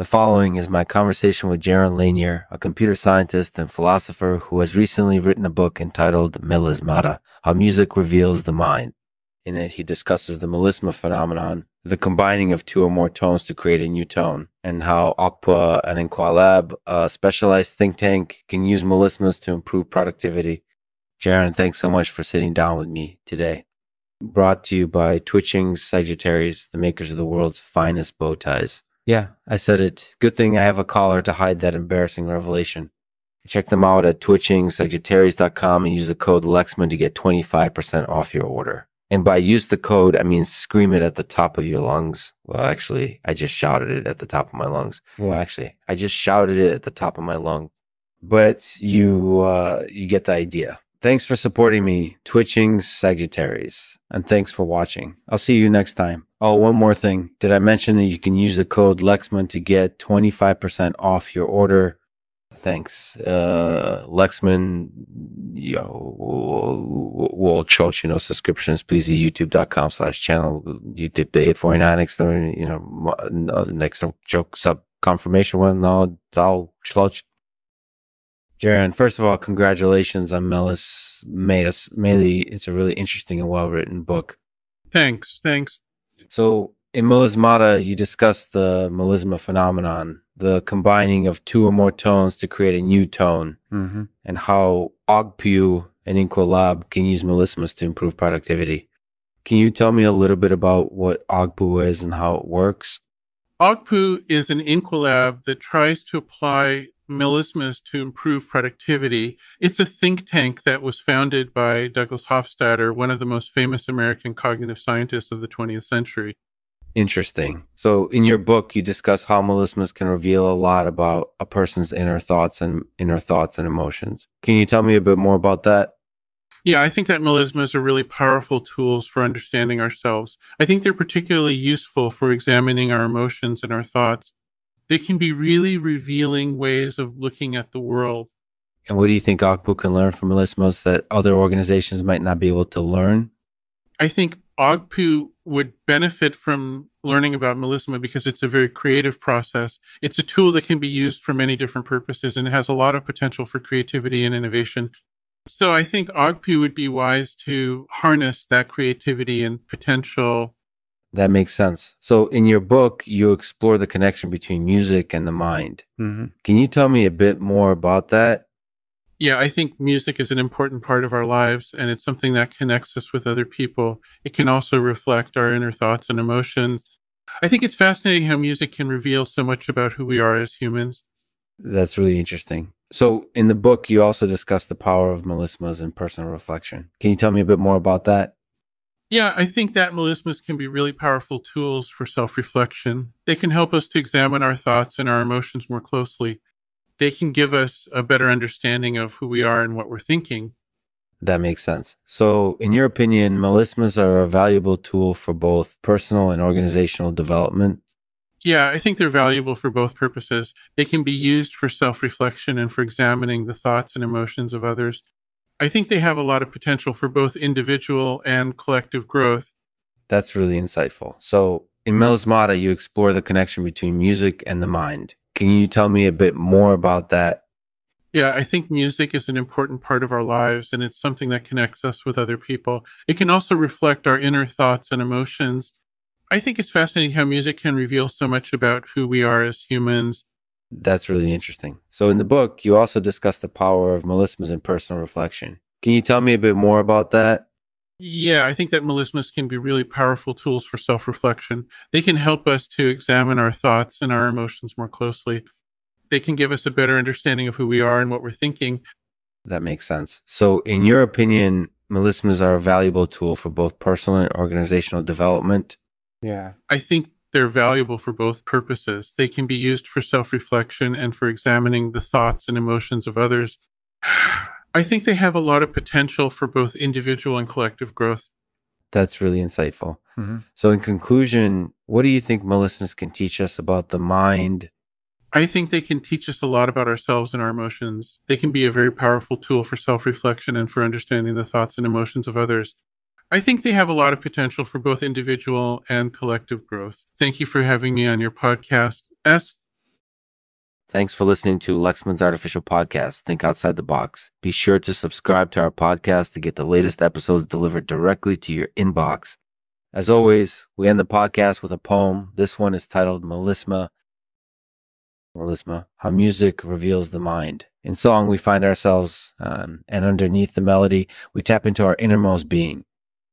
The following is my conversation with Jaron Lanier, a computer scientist and philosopher who has recently written a book entitled Melismata, How Music Reveals the Mind. In it, he discusses the melisma phenomenon, the combining of two or more tones to create a new tone, and how OGPU and Inqilab, a specialized think tank, can use melismas to improve productivity. Jaron, thanks so much for sitting down with me today. Brought to you by Twitching Sagittarius, the makers of the world's finest bow ties. Yeah, I said it. Good thing I have a collar to hide that embarrassing revelation. Check them out at twitchingsagittarius.com and use the code Lexman to get 25% off your order. And by use the code, I mean scream it at the top of your lungs. Well, actually, I just shouted it at the top of my lungs. Well, actually, I just shouted it at the top of my lungs. But you, uh, you get the idea. Thanks for supporting me, Twitching Sagittarius. And thanks for watching. I'll see you next time. Oh, one more thing. Did I mention that you can use the code Lexman to get 25% off your order? Thanks. Uh, Lexman, yo, will charge, you know, subscriptions, please, youtube.com slash channel, YouTube, the 849 next, you know, next joke sub confirmation one. No, I'll charge. Jaron, first of all, congratulations on Melismata. Maybe it's a really interesting and well written book. Thanks. Thanks. So in melismata, you discuss the melisma phenomenon, the combining of two or more tones to create a new tone, mm-hmm. and how OGPU and Inqilab can use melismas to improve productivity. Can you tell me a little bit about what OGPU is and how it works? OGPU is an Inqilab that tries to apply melismas to improve productivity. It's a think tank that was founded by Douglas Hofstadter, one of the most famous American cognitive scientists of the 20th century. Interesting. So, in your book, you discuss how melismas can reveal a lot about a person's inner thoughts and inner thoughts and emotions. Can you tell me a bit more about that? Yeah, I think that melismas are really powerful tools for understanding ourselves. I think they're particularly useful for examining our emotions and our thoughts they can be really revealing ways of looking at the world. And what do you think OGPU can learn from melismas that other organizations might not be able to learn? I think OGPU would benefit from learning about melisma because it's a very creative process. It's a tool that can be used for many different purposes and it has a lot of potential for creativity and innovation. So I think OGPU would be wise to harness that creativity and potential that makes sense. So, in your book, you explore the connection between music and the mind. Mm-hmm. Can you tell me a bit more about that? Yeah, I think music is an important part of our lives and it's something that connects us with other people. It can also reflect our inner thoughts and emotions. I think it's fascinating how music can reveal so much about who we are as humans. That's really interesting. So, in the book, you also discuss the power of melismas and personal reflection. Can you tell me a bit more about that? Yeah, I think that melismas can be really powerful tools for self reflection. They can help us to examine our thoughts and our emotions more closely. They can give us a better understanding of who we are and what we're thinking. That makes sense. So, in your opinion, melismas are a valuable tool for both personal and organizational development? Yeah, I think they're valuable for both purposes. They can be used for self reflection and for examining the thoughts and emotions of others. I think they have a lot of potential for both individual and collective growth. That's really insightful. So, in Melismata, you explore the connection between music and the mind. Can you tell me a bit more about that? Yeah, I think music is an important part of our lives and it's something that connects us with other people. It can also reflect our inner thoughts and emotions. I think it's fascinating how music can reveal so much about who we are as humans that's really interesting. So, in the book, you also discuss the power of melismas in personal reflection. Can you tell me a bit more about that? Yeah, I think that melismas can be really powerful tools for self reflection. They can help us to examine our thoughts and our emotions more closely. They can give us a better understanding of who we are and what we're thinking. That makes sense. So, in your opinion, melismas are a valuable tool for both personal and organizational development? Yeah. I think they're valuable for both purposes. They can be used for self reflection and for examining the thoughts and emotions of others. I think they have a lot of potential for both individual and collective growth. That's really insightful. Mm-hmm. So, in conclusion, what do you think melismas can teach us about the mind? I think they can teach us a lot about ourselves and our emotions. They can be a very powerful tool for self reflection and for understanding the thoughts and emotions of others. I think they have a lot of potential for both individual and collective growth. Thank you for having me on your podcast. As Thanks for listening to Lexman's Artificial Podcast, Think Outside the Box. Be sure to subscribe to our podcast to get the latest episodes delivered directly to your inbox. As always, we end the podcast with a poem. This one is titled Melisma. Melisma, How Music Reveals the Mind. In song, we find ourselves, um, and underneath the melody, we tap into our innermost being.